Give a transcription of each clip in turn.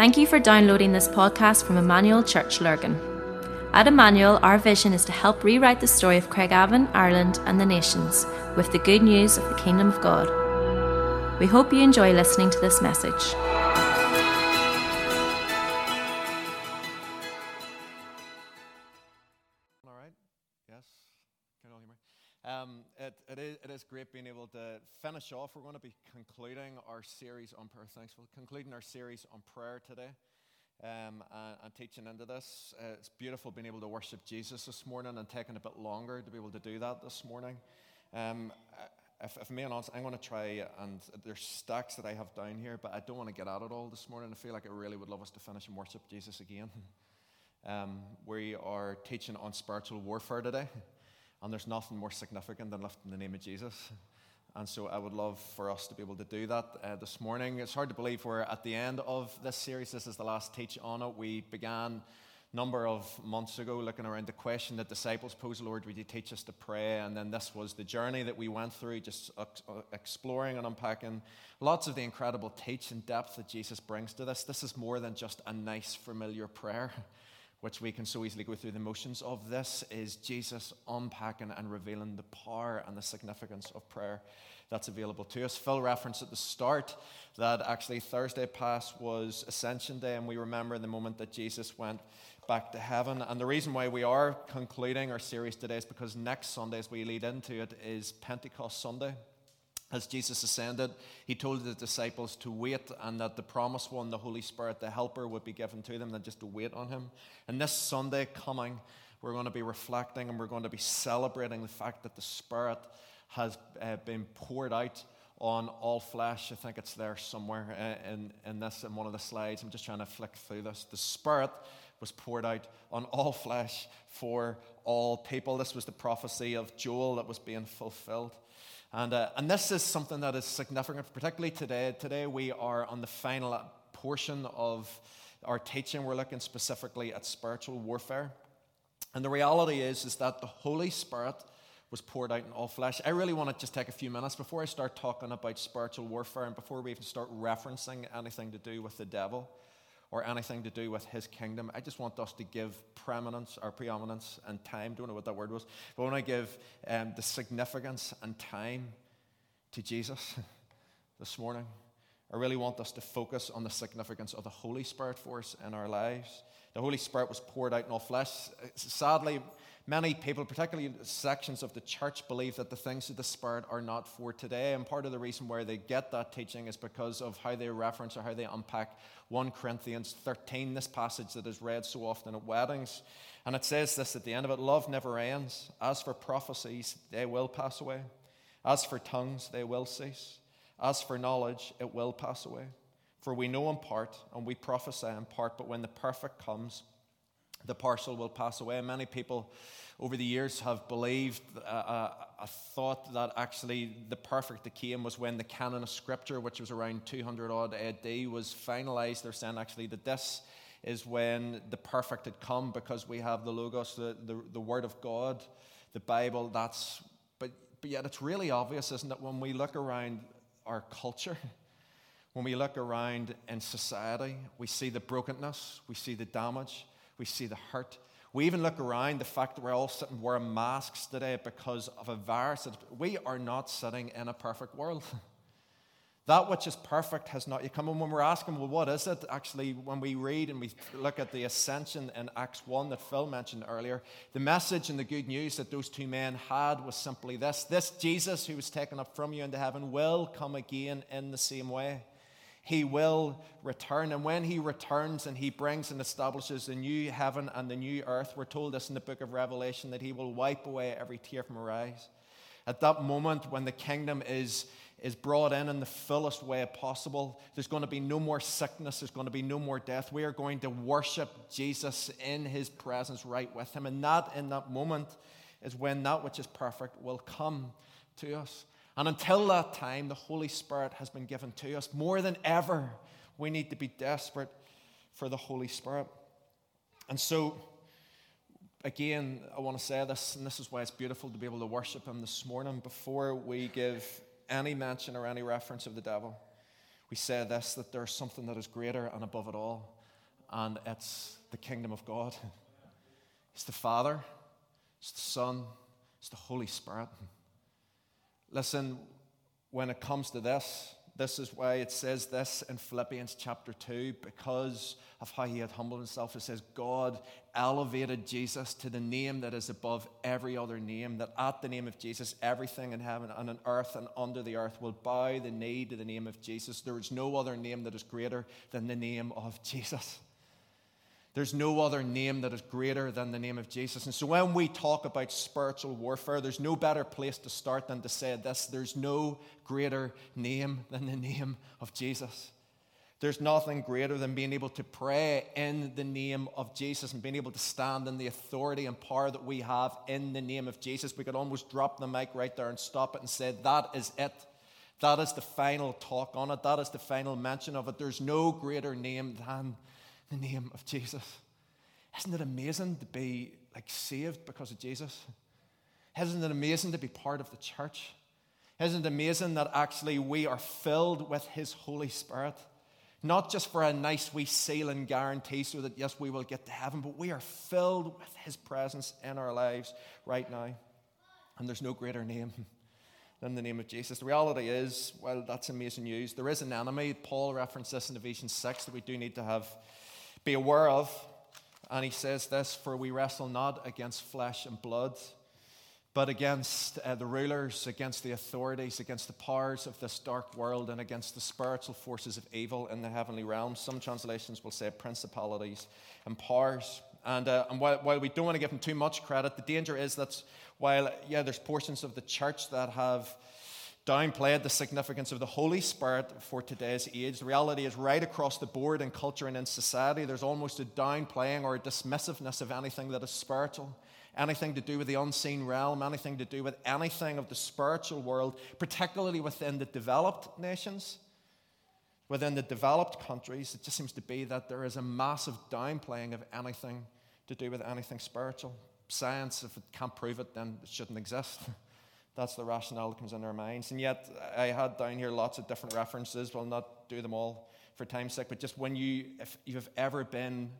Thank you for downloading this podcast from Emmanuel Church Lurgan. At Emmanuel, our vision is to help rewrite the story of Craigavon, Ireland, and the nations with the good news of the Kingdom of God. We hope you enjoy listening to this message. Our series on prayer. Thanks for concluding our series on prayer today um, and, and, teaching into this. Uh, it's beautiful being able to worship Jesus this morning and taking a bit longer to be able to do that this morning. Um, if, if me and honest, I'm going to try, and there's stacks that I have down here, but I don't want to get at it all this morning. I feel like I really would love us to finish and worship Jesus again. Um, we are teaching on spiritual warfare today, and there's nothing more significant than lifting the name of Jesus. And so I would love for us to be able to do that uh, this morning. It's hard to believe we're at the end of this series. This is the last teach on it. We began a number of months ago looking around the question that disciples posed, Lord, would you teach us to pray? And then this was the journey that we went through, just exploring and unpacking lots of the incredible teach depth that Jesus brings to this. This is more than just a nice, familiar prayer which we can so easily go through the motions of. This is Jesus unpacking and revealing the power and the significance of prayer that's available to us. Phil referenced at the start that actually Thursday past was Ascension Day, and we remember the moment that Jesus went back to heaven. And the reason why we are concluding our series today is because next Sunday, as we lead into it, is Pentecost Sunday as Jesus ascended, he told the disciples to wait and that the promised one, the Holy Spirit, the helper, would be given to them, and just to wait on him. And this Sunday coming, we're going to be reflecting and we're going to be celebrating the fact that the Spirit has uh, been poured out on all flesh. I think it's there somewhere uh, in, in this, in one of the slides. I'm just trying to flick through this. The Spirit was poured out on all flesh for all people. This was the prophecy of Joel that was being fulfilled. And, uh, and this is something that is significant, particularly today. Today we are on the final portion of our teaching. We're looking specifically at spiritual warfare. And the reality is, is that the Holy Spirit was poured out in all flesh. I really want to just take a few minutes before I start talking about spiritual warfare and before we even start referencing anything to do with the devil or anything to do with his kingdom. I just want us to give preeminence or preeminence and time. Don't know what that word was. But when I give um, the significance and time to Jesus this morning. I really want us to focus on the significance of the Holy Spirit for us in our lives. The Holy Spirit was poured out in all flesh. Sadly, Many people, particularly sections of the church, believe that the things of the Spirit are not for today. And part of the reason where they get that teaching is because of how they reference or how they unpack 1 Corinthians 13, this passage that is read so often at weddings. And it says this at the end of it Love never ends. As for prophecies, they will pass away. As for tongues, they will cease. As for knowledge, it will pass away. For we know in part and we prophesy in part, but when the perfect comes, the parcel will pass away. Many people over the years have believed a, uh, a, thought that actually the perfect came was when the canon of scripture, which was around 200 odd AD, was finalized. They're saying actually that this is when the perfect had come because we have the Logos, the, the, the Word of God, the Bible. That's, but, but yet it's really obvious, isn't it, when we look around our culture, when we look around in society, we see the brokenness, we see the damage, we see the hurt. We even look around the fact that we're all sitting wearing masks today because of a virus. We are not sitting in a perfect world. that which is perfect has not yet come. And when we're asking, well, what is it? Actually, when we read and we look at the ascension in Acts 1 that Phil mentioned earlier, the message and the good news that those two men had was simply this this Jesus who was taken up from you into heaven will come again in the same way he will return. And when he returns and he brings and establishes the new heaven and the new earth, we're told this in the book of Revelation that he will wipe away every tear from our eyes. At that moment, when the kingdom is, is brought in in the fullest way possible, there's going to be no more sickness, there's going to be no more death. We are going to worship Jesus in his presence right with him. And that, in that moment, is when that which is perfect will come to us. And until that time, the Holy Spirit has been given to us. More than ever, we need to be desperate for the Holy Spirit. And so, again, I want to say this, and this is why it's beautiful to be able to worship Him this morning before we give any mention or any reference of the devil. we say this that there's something that is greater and above it all, and it's the kingdom of God. It's the Father, it's the Son, it's the Holy Spirit. Listen, when it comes to this, this is why it says this in Philippians chapter 2 because of how he had humbled himself. It says, God elevated Jesus to the name that is above every other name, that at the name of Jesus, everything in heaven and on earth and under the earth will bow the knee to the name of Jesus. There is no other name that is greater than the name of Jesus. There's no other name that is greater than the name of Jesus. And so when we talk about spiritual warfare, there's no better place to start than to say this there's no greater name than the name of Jesus. There's nothing greater than being able to pray in the name of Jesus and being able to stand in the authority and power that we have in the name of Jesus. We could almost drop the mic right there and stop it and say, That is it. That is the final talk on it. That is the final mention of it. There's no greater name than the name of Jesus. Isn't it amazing to be like saved because of Jesus? Isn't it amazing to be part of the church? Isn't it amazing that actually we are filled with His Holy Spirit? Not just for a nice wee seal and guarantee so that, yes, we will get to heaven, but we are filled with His presence in our lives right now. And there's no greater name than the name of Jesus. The reality is, well, that's amazing news. There is an enemy. Paul referenced this in Ephesians 6 that we do need to have be aware of. And he says this For we wrestle not against flesh and blood, but against uh, the rulers, against the authorities, against the powers of this dark world, and against the spiritual forces of evil in the heavenly realms. Some translations will say principalities and powers. And, uh, and while, while, we don't want to give them too much credit, the danger is that while, yeah, there's portions of the church that have downplayed the significance of the Holy Spirit for today's age. The reality is, right across the board in culture and in society, there's almost a downplaying or a dismissiveness of anything that is spiritual, anything to do with the unseen realm, anything to do with anything of the spiritual world, particularly within the developed nations. Within the developed countries, it just seems to be that there is a massive downplaying of anything to do with anything spiritual. Science, if it can't prove it, then it shouldn't exist. That's the rationale that comes in our minds. And yet, I had down here lots of different references. We'll not do them all for time's sake, but just when you, if you've ever been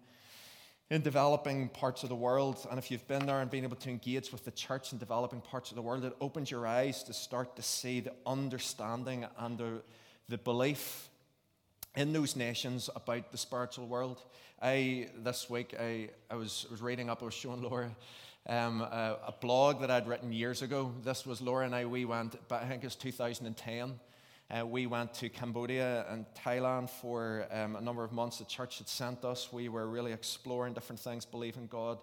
in developing parts of the world, and if you've been there and been able to engage with the church in developing parts of the world, it opens your eyes to start to see the understanding and the, the belief in those nations about the spiritual world. I, this week, I, I, was, was reading up, I was showing Laura um, a, a, blog that I'd written years ago. This was Laura and I, we went, I think it was 2010. Uh, we went to Cambodia and Thailand for um, a number of months. The church had sent us. We were really exploring different things, believing God.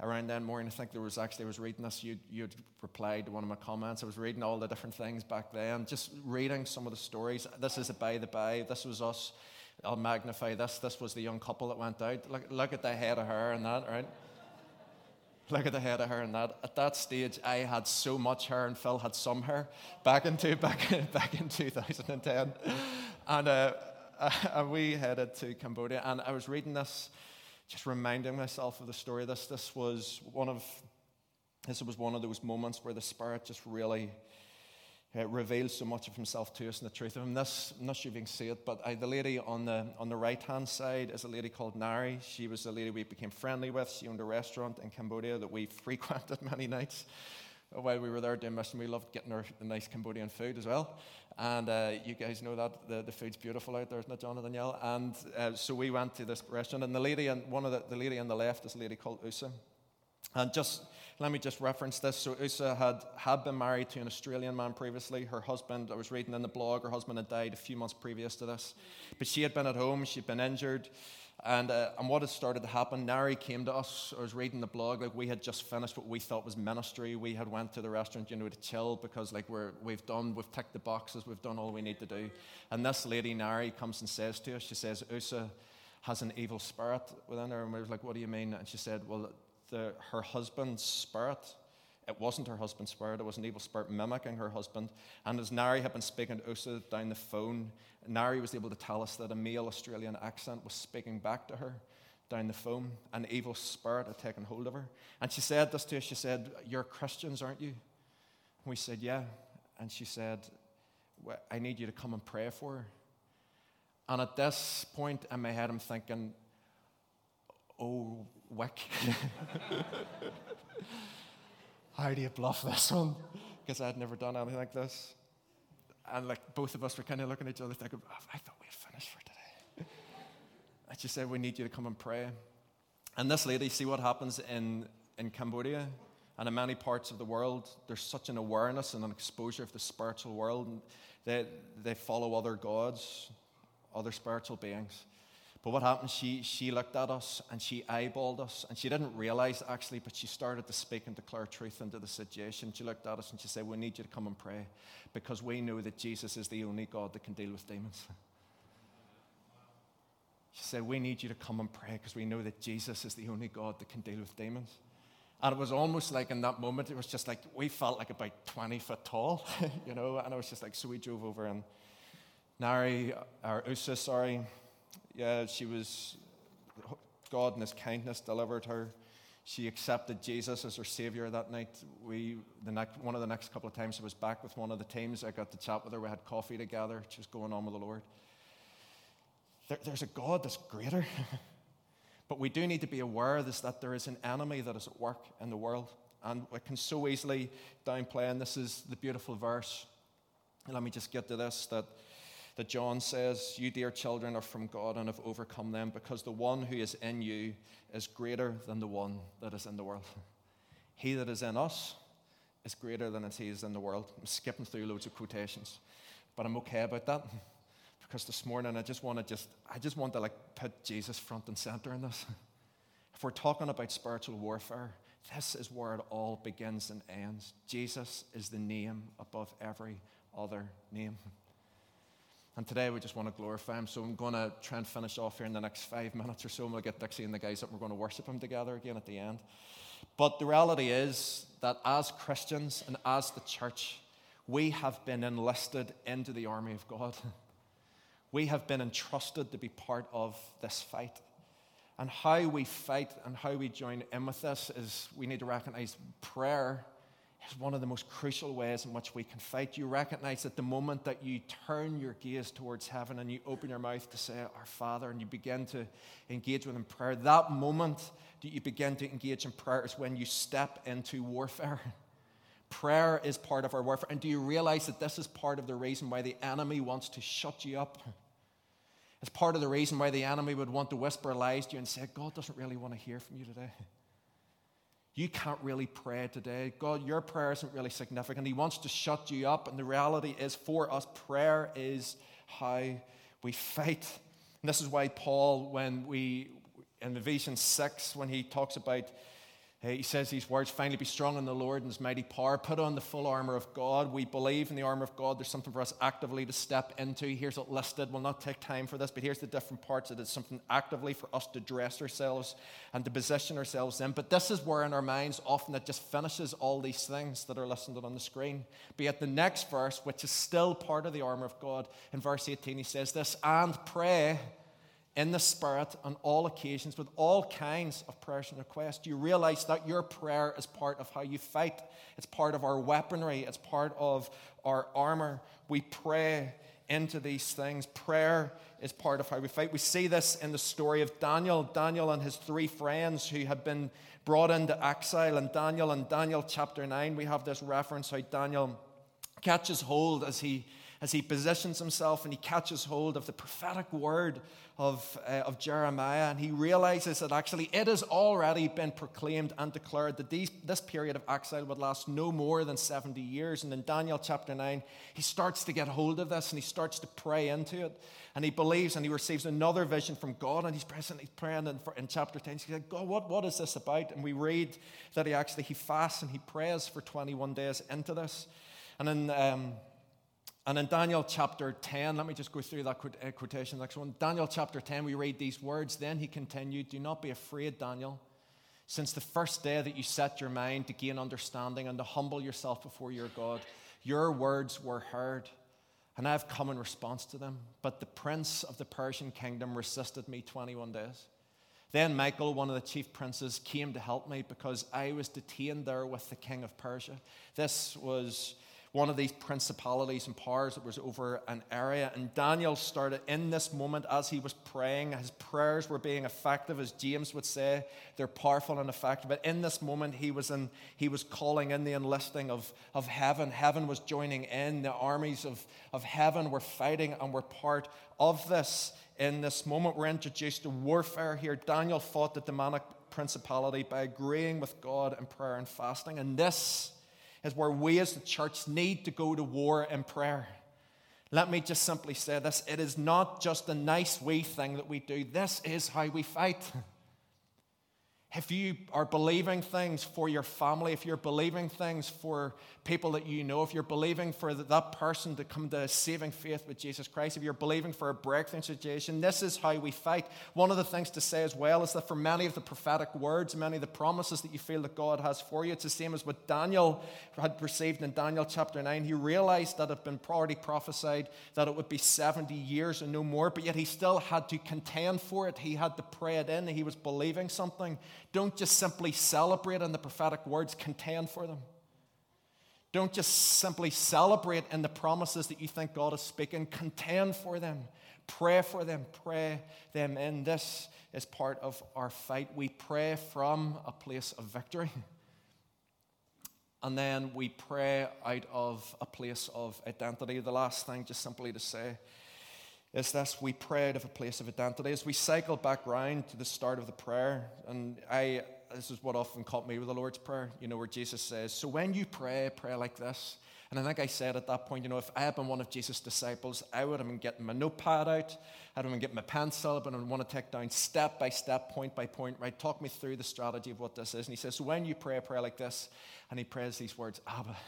Around then morning, I think there was actually, I was reading this, you, you'd replied to one of my comments. I was reading all the different things back then, just reading some of the stories. This is a by the by. This was us. I'll magnify this. This was the young couple that went out. Look, look at the head of her and that, right? Look at the head of hair and that. At that stage, I had so much hair, and Phil had some hair. Back into back in, back in 2010, and uh, uh, we headed to Cambodia. And I was reading this, just reminding myself of the story. This this was one of this was one of those moments where the Spirit just really uh, reveals so much of himself to us and the truth of him. This, I'm not sure if you can see it, but I, the lady on the, on the right hand side is a lady called Nari. She was a lady we became friendly with. She owned a restaurant in Cambodia that we frequented many nights while we were there doing mission. We loved getting our nice Cambodian food as well. And uh, you guys know that the, the food's beautiful out there, isn't it, John and Danielle? And uh, so we went to this restaurant, and the lady, and one of the, the lady on the left is a lady called Usa. And just let me just reference this. So Usa had, had been married to an Australian man previously. Her husband, I was reading in the blog, her husband had died a few months previous to this. But she had been at home, she'd been injured. And, uh, and what had started to happen, Nari came to us. I was reading the blog, like we had just finished what we thought was ministry. We had went to the restaurant, you know, to chill because like we're, we've done, we've ticked the boxes, we've done all we need to do. And this lady, Nari, comes and says to us, she says, Usa has an evil spirit within her. And we were like, what do you mean? And she said, well, the, her husband's spirit. It wasn't her husband's spirit, it was an evil spirit mimicking her husband. And as Nari had been speaking to Usa down the phone, Nari was able to tell us that a male Australian accent was speaking back to her down the phone. An evil spirit had taken hold of her. And she said this to us She said, You're Christians, aren't you? We said, Yeah. And she said, I need you to come and pray for her. And at this point in my head, I'm thinking, oh, Wick. How do you bluff this one? Because I'd never done anything like this. And like both of us were kind of looking at each other thinking, oh, I thought we had finished for today. I just said, We need you to come and pray. And this lady, see what happens in, in Cambodia and in many parts of the world. There's such an awareness and an exposure of the spiritual world. And they, they follow other gods, other spiritual beings. But what happened, she, she looked at us and she eyeballed us, and she didn't realize actually, but she started to speak and declare truth into the situation. She looked at us and she said, We need you to come and pray because we know that Jesus is the only God that can deal with demons. She said, We need you to come and pray because we know that Jesus is the only God that can deal with demons. And it was almost like in that moment, it was just like we felt like about 20 foot tall, you know, and I was just like, so we drove over and Nari, or Usa, sorry, yeah, she was, God in His kindness delivered her. She accepted Jesus as her Savior that night. We, the next, one of the next couple of times I was back with one of the teams, I got to chat with her. We had coffee together. Was going on with the Lord. There, there's a God that's greater. but we do need to be aware of this, that there is an enemy that is at work in the world. And we can so easily downplay, and this is the beautiful verse. Let me just get to this that that John says, You, dear children, are from God and have overcome them, because the one who is in you is greater than the one that is in the world. He that is in us is greater than he is in the world. I'm skipping through loads of quotations, but I'm okay about that. Because this morning I just want to just I just want to like put Jesus front and center in this. If we're talking about spiritual warfare, this is where it all begins and ends. Jesus is the name above every other name. And today we just want to glorify him. So I'm going to try and finish off here in the next five minutes or so. And we'll get Dixie and the guys up we're going to worship him together again at the end. But the reality is that as Christians and as the church, we have been enlisted into the army of God. We have been entrusted to be part of this fight. And how we fight and how we join in with this is we need to recognize prayer is one of the most crucial ways in which we can fight. You recognize that the moment that you turn your gaze towards heaven and you open your mouth to say, Our Father, and you begin to engage with in prayer, that moment that you begin to engage in prayer is when you step into warfare. Prayer is part of our warfare. And do you realize that this is part of the reason why the enemy wants to shut you up? It's part of the reason why the enemy would want to whisper lies to you and say, God doesn't really want to hear from you today you can't really pray today. God, your prayer isn't really significant. He wants to shut you up. And the reality is, for us, prayer is how we fight. And this is why Paul, when we, in Ephesians 6, when he talks about he says these words finally be strong in the Lord and his mighty power. Put on the full armor of God. We believe in the armor of God. There's something for us actively to step into. Here's it listed. We'll not take time for this, but here's the different parts. It is something actively for us to dress ourselves and to position ourselves in. But this is where in our minds often it just finishes all these things that are listed on the screen. But yet the next verse, which is still part of the armor of God. In verse 18, he says this and pray in the Spirit on all occasions with all kinds of prayers and requests. You realize that your prayer is part of how you fight, it's part of our weaponry, it's part of our armor. We pray into these things. Prayer is part of how we fight. We see this in the story of Daniel. Daniel and his three friends who have been brought into exile. And Daniel, in Daniel chapter 9, we have this reference how Daniel catches hold as he as he positions himself and he catches hold of the prophetic word of, uh, of Jeremiah, and he realizes that actually it has already been proclaimed and declared that these, this period of exile would last no more than 70 years. And in Daniel chapter 9, he starts to get hold of this and he starts to pray into it. And he believes and he receives another vision from God, and he's he's praying in, in chapter 10. He's like, God, what, what is this about? And we read that he actually he fasts and he prays for 21 days into this. And then and in Daniel chapter 10, let me just go through that uh, quotation, next one. Daniel chapter 10, we read these words. Then he continued, Do not be afraid, Daniel. Since the first day that you set your mind to gain understanding and to humble yourself before your God, your words were heard, and I have come in response to them. But the prince of the Persian kingdom resisted me 21 days. Then Michael, one of the chief princes, came to help me because I was detained there with the king of Persia. This was one of these principalities and powers that was over an area. And Daniel started in this moment as he was praying. His prayers were being effective, as James would say. They're powerful and effective. But in this moment, he was, in, he was calling in the enlisting of, of heaven. Heaven was joining in. The armies of, of heaven were fighting and were part of this. In this moment, we're introduced to warfare here. Daniel fought the demonic principality by agreeing with God in prayer and fasting. And this is where we as the church need to go to war in prayer. Let me just simply say this it is not just a nice wee thing that we do, this is how we fight. If you are believing things for your family, if you're believing things for people that you know, if you're believing for that person to come to saving faith with Jesus Christ, if you're believing for a breakthrough situation, this is how we fight. One of the things to say as well is that for many of the prophetic words, many of the promises that you feel that God has for you, it's the same as what Daniel had perceived in Daniel chapter 9. He realized that it had been already prophesied that it would be 70 years and no more, but yet he still had to contend for it. He had to pray it in. He was believing something don't just simply celebrate in the prophetic words, contend for them. Don't just simply celebrate in the promises that you think God is speaking, contend for them. Pray for them, pray them in. This is part of our fight. We pray from a place of victory. And then we pray out of a place of identity. The last thing, just simply to say, is this we pray out of a place of identity. As we cycle back round to the start of the prayer, and I this is what often caught me with the Lord's Prayer, you know, where Jesus says, So when you pray, pray like this. And I think I said at that point, you know, if I had been one of Jesus' disciples, I would have been getting my notepad out, I'd have been getting my pencil, but I would want to take down step by step, point by point, right? Talk me through the strategy of what this is. And he says, So when you pray, pray like this. And he prays these words, Abba.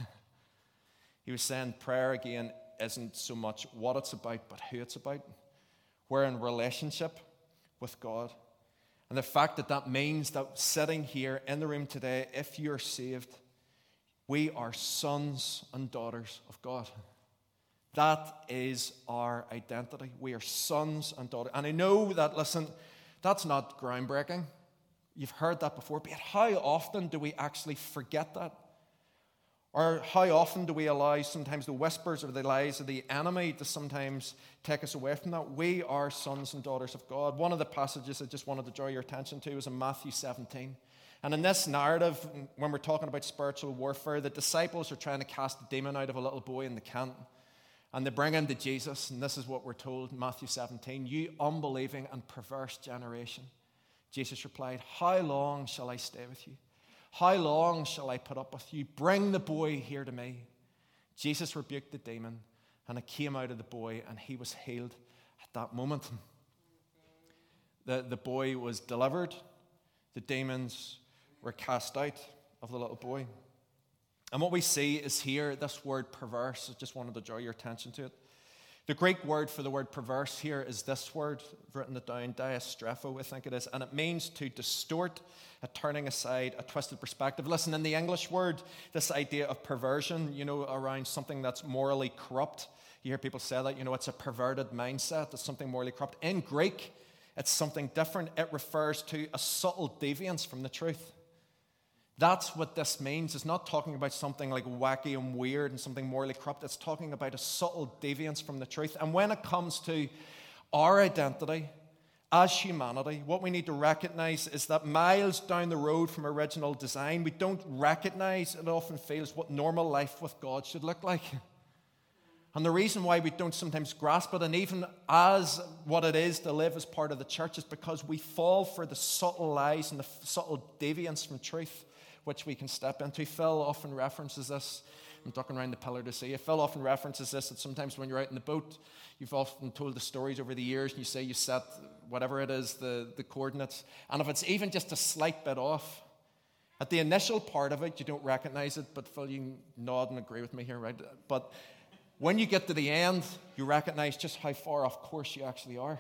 He was saying prayer again isn't so much what it's about, but who it's about. We're in relationship with God. And the fact that that means that sitting here in the room today, if you're saved, we are sons and daughters of God. That is our identity. We are sons and daughters. And I know that, listen, that's not groundbreaking. You've heard that before, but how often do we actually forget that? Or how often do we allow sometimes the whispers or the lies of the enemy to sometimes take us away from that? We are sons and daughters of God. One of the passages I just wanted to draw your attention to is in Matthew 17. And in this narrative, when we're talking about spiritual warfare, the disciples are trying to cast a demon out of a little boy in the camp. And they bring him to Jesus, and this is what we're told in Matthew 17 You unbelieving and perverse generation. Jesus replied, How long shall I stay with you? How long shall I put up with you? Bring the boy here to me. Jesus rebuked the demon, and it came out of the boy, and he was healed at that moment. The, the boy was delivered, the demons were cast out of the little boy. And what we see is here this word perverse. I just wanted to draw your attention to it. The Greek word for the word perverse here is this word, I've written it down, diastrepho, I think it is, and it means to distort, a turning aside, a twisted perspective. Listen, in the English word, this idea of perversion, you know, around something that's morally corrupt, you hear people say that, you know, it's a perverted mindset, it's something morally corrupt. In Greek, it's something different. It refers to a subtle deviance from the truth. That's what this means. It's not talking about something like wacky and weird and something morally corrupt. It's talking about a subtle deviance from the truth. And when it comes to our identity as humanity, what we need to recognize is that miles down the road from original design, we don't recognize, it often feels, what normal life with God should look like. And the reason why we don't sometimes grasp it, and even as what it is to live as part of the church, is because we fall for the subtle lies and the subtle deviance from truth which we can step into. Phil often references this. I'm talking around the pillar to see. Phil often references this that sometimes when you're out in the boat, you've often told the stories over the years, and you say you set whatever it is, the, the coordinates, and if it's even just a slight bit off, at the initial part of it, you don't recognize it, but Phil, you nod and agree with me here, right? But when you get to the end, you recognize just how far off course you actually are.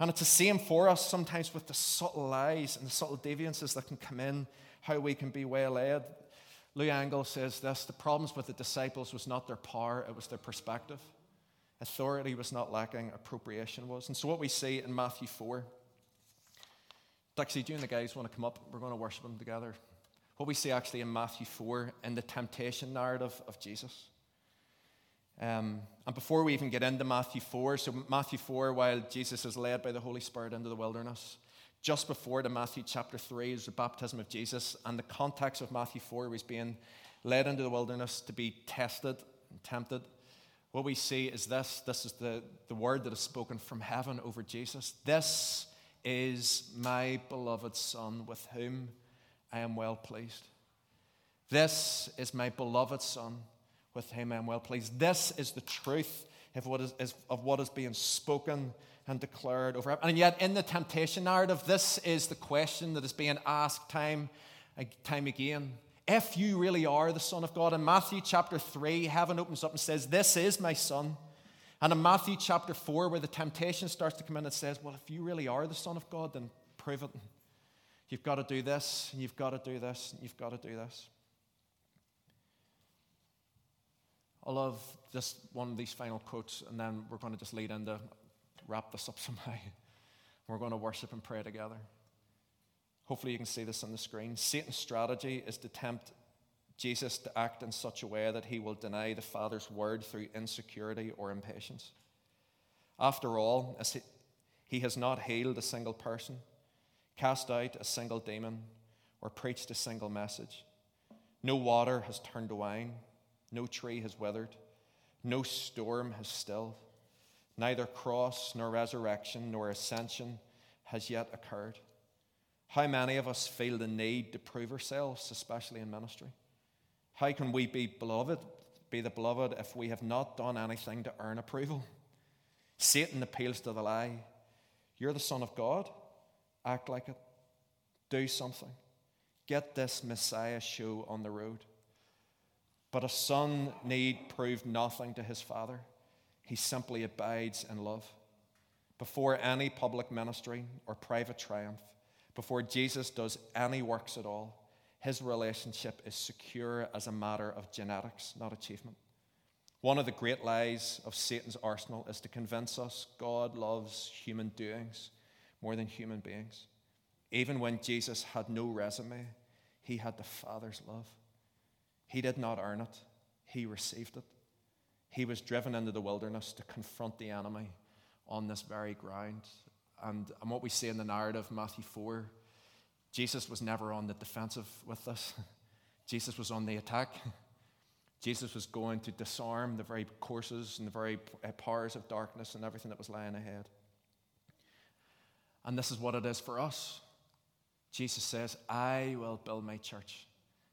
And it's the same for us sometimes with the subtle lies and the subtle deviances that can come in how we can be well led. Lou Engle says this the problems with the disciples was not their power, it was their perspective. Authority was not lacking, appropriation was. And so, what we see in Matthew 4, Dixie, do you and the guys want to come up? We're going to worship them together. what we see actually in Matthew 4 in the temptation narrative of Jesus. Um, and before we even get into Matthew 4, so Matthew 4, while Jesus is led by the Holy Spirit into the wilderness, just before the Matthew chapter 3 is the baptism of Jesus, and the context of Matthew 4 was being led into the wilderness to be tested and tempted. What we see is this this is the, the word that is spoken from heaven over Jesus. This is my beloved Son with whom I am well pleased. This is my beloved Son with whom I am well pleased. This is the truth of what is, is, of what is being spoken and declared over him. And yet, in the temptation narrative, this is the question that is being asked time and time again. If you really are the Son of God, in Matthew chapter 3, heaven opens up and says, This is my Son. And in Matthew chapter 4, where the temptation starts to come in, it says, Well, if you really are the Son of God, then prove it. You've got to do this, and you've got to do this, and you've got to do this. I love just one of these final quotes, and then we're going to just lead into wrap this up somehow. We're going to worship and pray together. Hopefully, you can see this on the screen. Satan's strategy is to tempt Jesus to act in such a way that he will deny the Father's word through insecurity or impatience. After all, as he, he has not healed a single person, cast out a single demon, or preached a single message. No water has turned to wine, no tree has withered, no storm has stilled. Neither cross, nor resurrection, nor ascension has yet occurred. How many of us feel the need to prove ourselves, especially in ministry? How can we be beloved, be the beloved, if we have not done anything to earn approval? Satan appeals to the lie. You're the Son of God. Act like it. Do something. Get this Messiah show on the road. But a son need prove nothing to his father. He simply abides in love. Before any public ministry or private triumph, before Jesus does any works at all, his relationship is secure as a matter of genetics, not achievement. One of the great lies of Satan's arsenal is to convince us God loves human doings more than human beings. Even when Jesus had no resume, he had the Father's love. He did not earn it, he received it. He was driven into the wilderness to confront the enemy on this very ground. And, and what we see in the narrative, Matthew 4, Jesus was never on the defensive with this. Jesus was on the attack. Jesus was going to disarm the very courses and the very uh, powers of darkness and everything that was lying ahead. And this is what it is for us. Jesus says, I will build my church,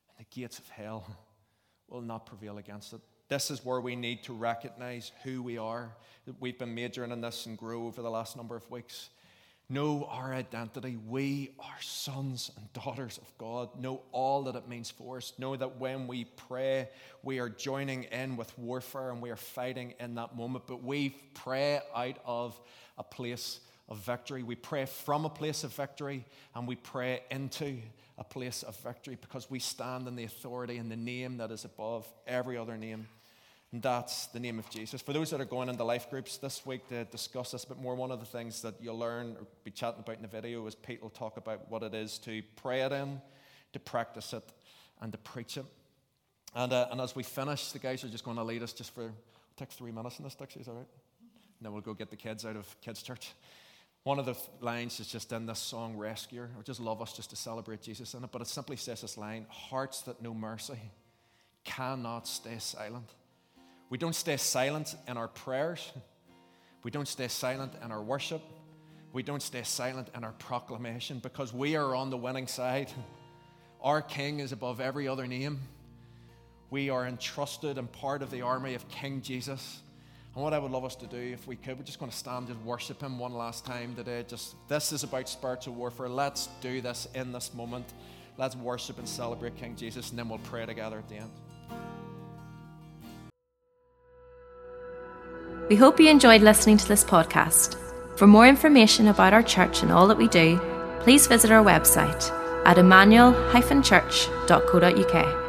and the gates of hell will not prevail against it. This is where we need to recognize who we are. We've been majoring in this and grow over the last number of weeks. Know our identity. We are sons and daughters of God. Know all that it means for us. Know that when we pray, we are joining in with warfare and we are fighting in that moment. But we pray out of a place of victory. We pray from a place of victory and we pray into a place of victory because we stand in the authority and the name that is above every other name. And that's the name of Jesus. For those that are going into life groups this week to discuss this a bit more, one of the things that you'll learn or be chatting about in the video is Pete will talk about what it is to pray it in, to practice it, and to preach it. And, uh, and as we finish, the guys are just going to lead us just for, take three minutes in this, Dixie, is that right? And then we'll go get the kids out of kids' church. One of the lines is just in this song, Rescuer. I just love us just to celebrate Jesus in it, but it simply says this line Hearts that know mercy cannot stay silent. We don't stay silent in our prayers, we don't stay silent in our worship, we don't stay silent in our proclamation because we are on the winning side. Our King is above every other name. We are entrusted and part of the army of King Jesus. And what I would love us to do, if we could, we're just going to stand and worship Him one last time today. Just this is about spiritual warfare. Let's do this in this moment. Let's worship and celebrate King Jesus, and then we'll pray together at the end. We hope you enjoyed listening to this podcast. For more information about our church and all that we do, please visit our website at emmanuel-church.co.uk.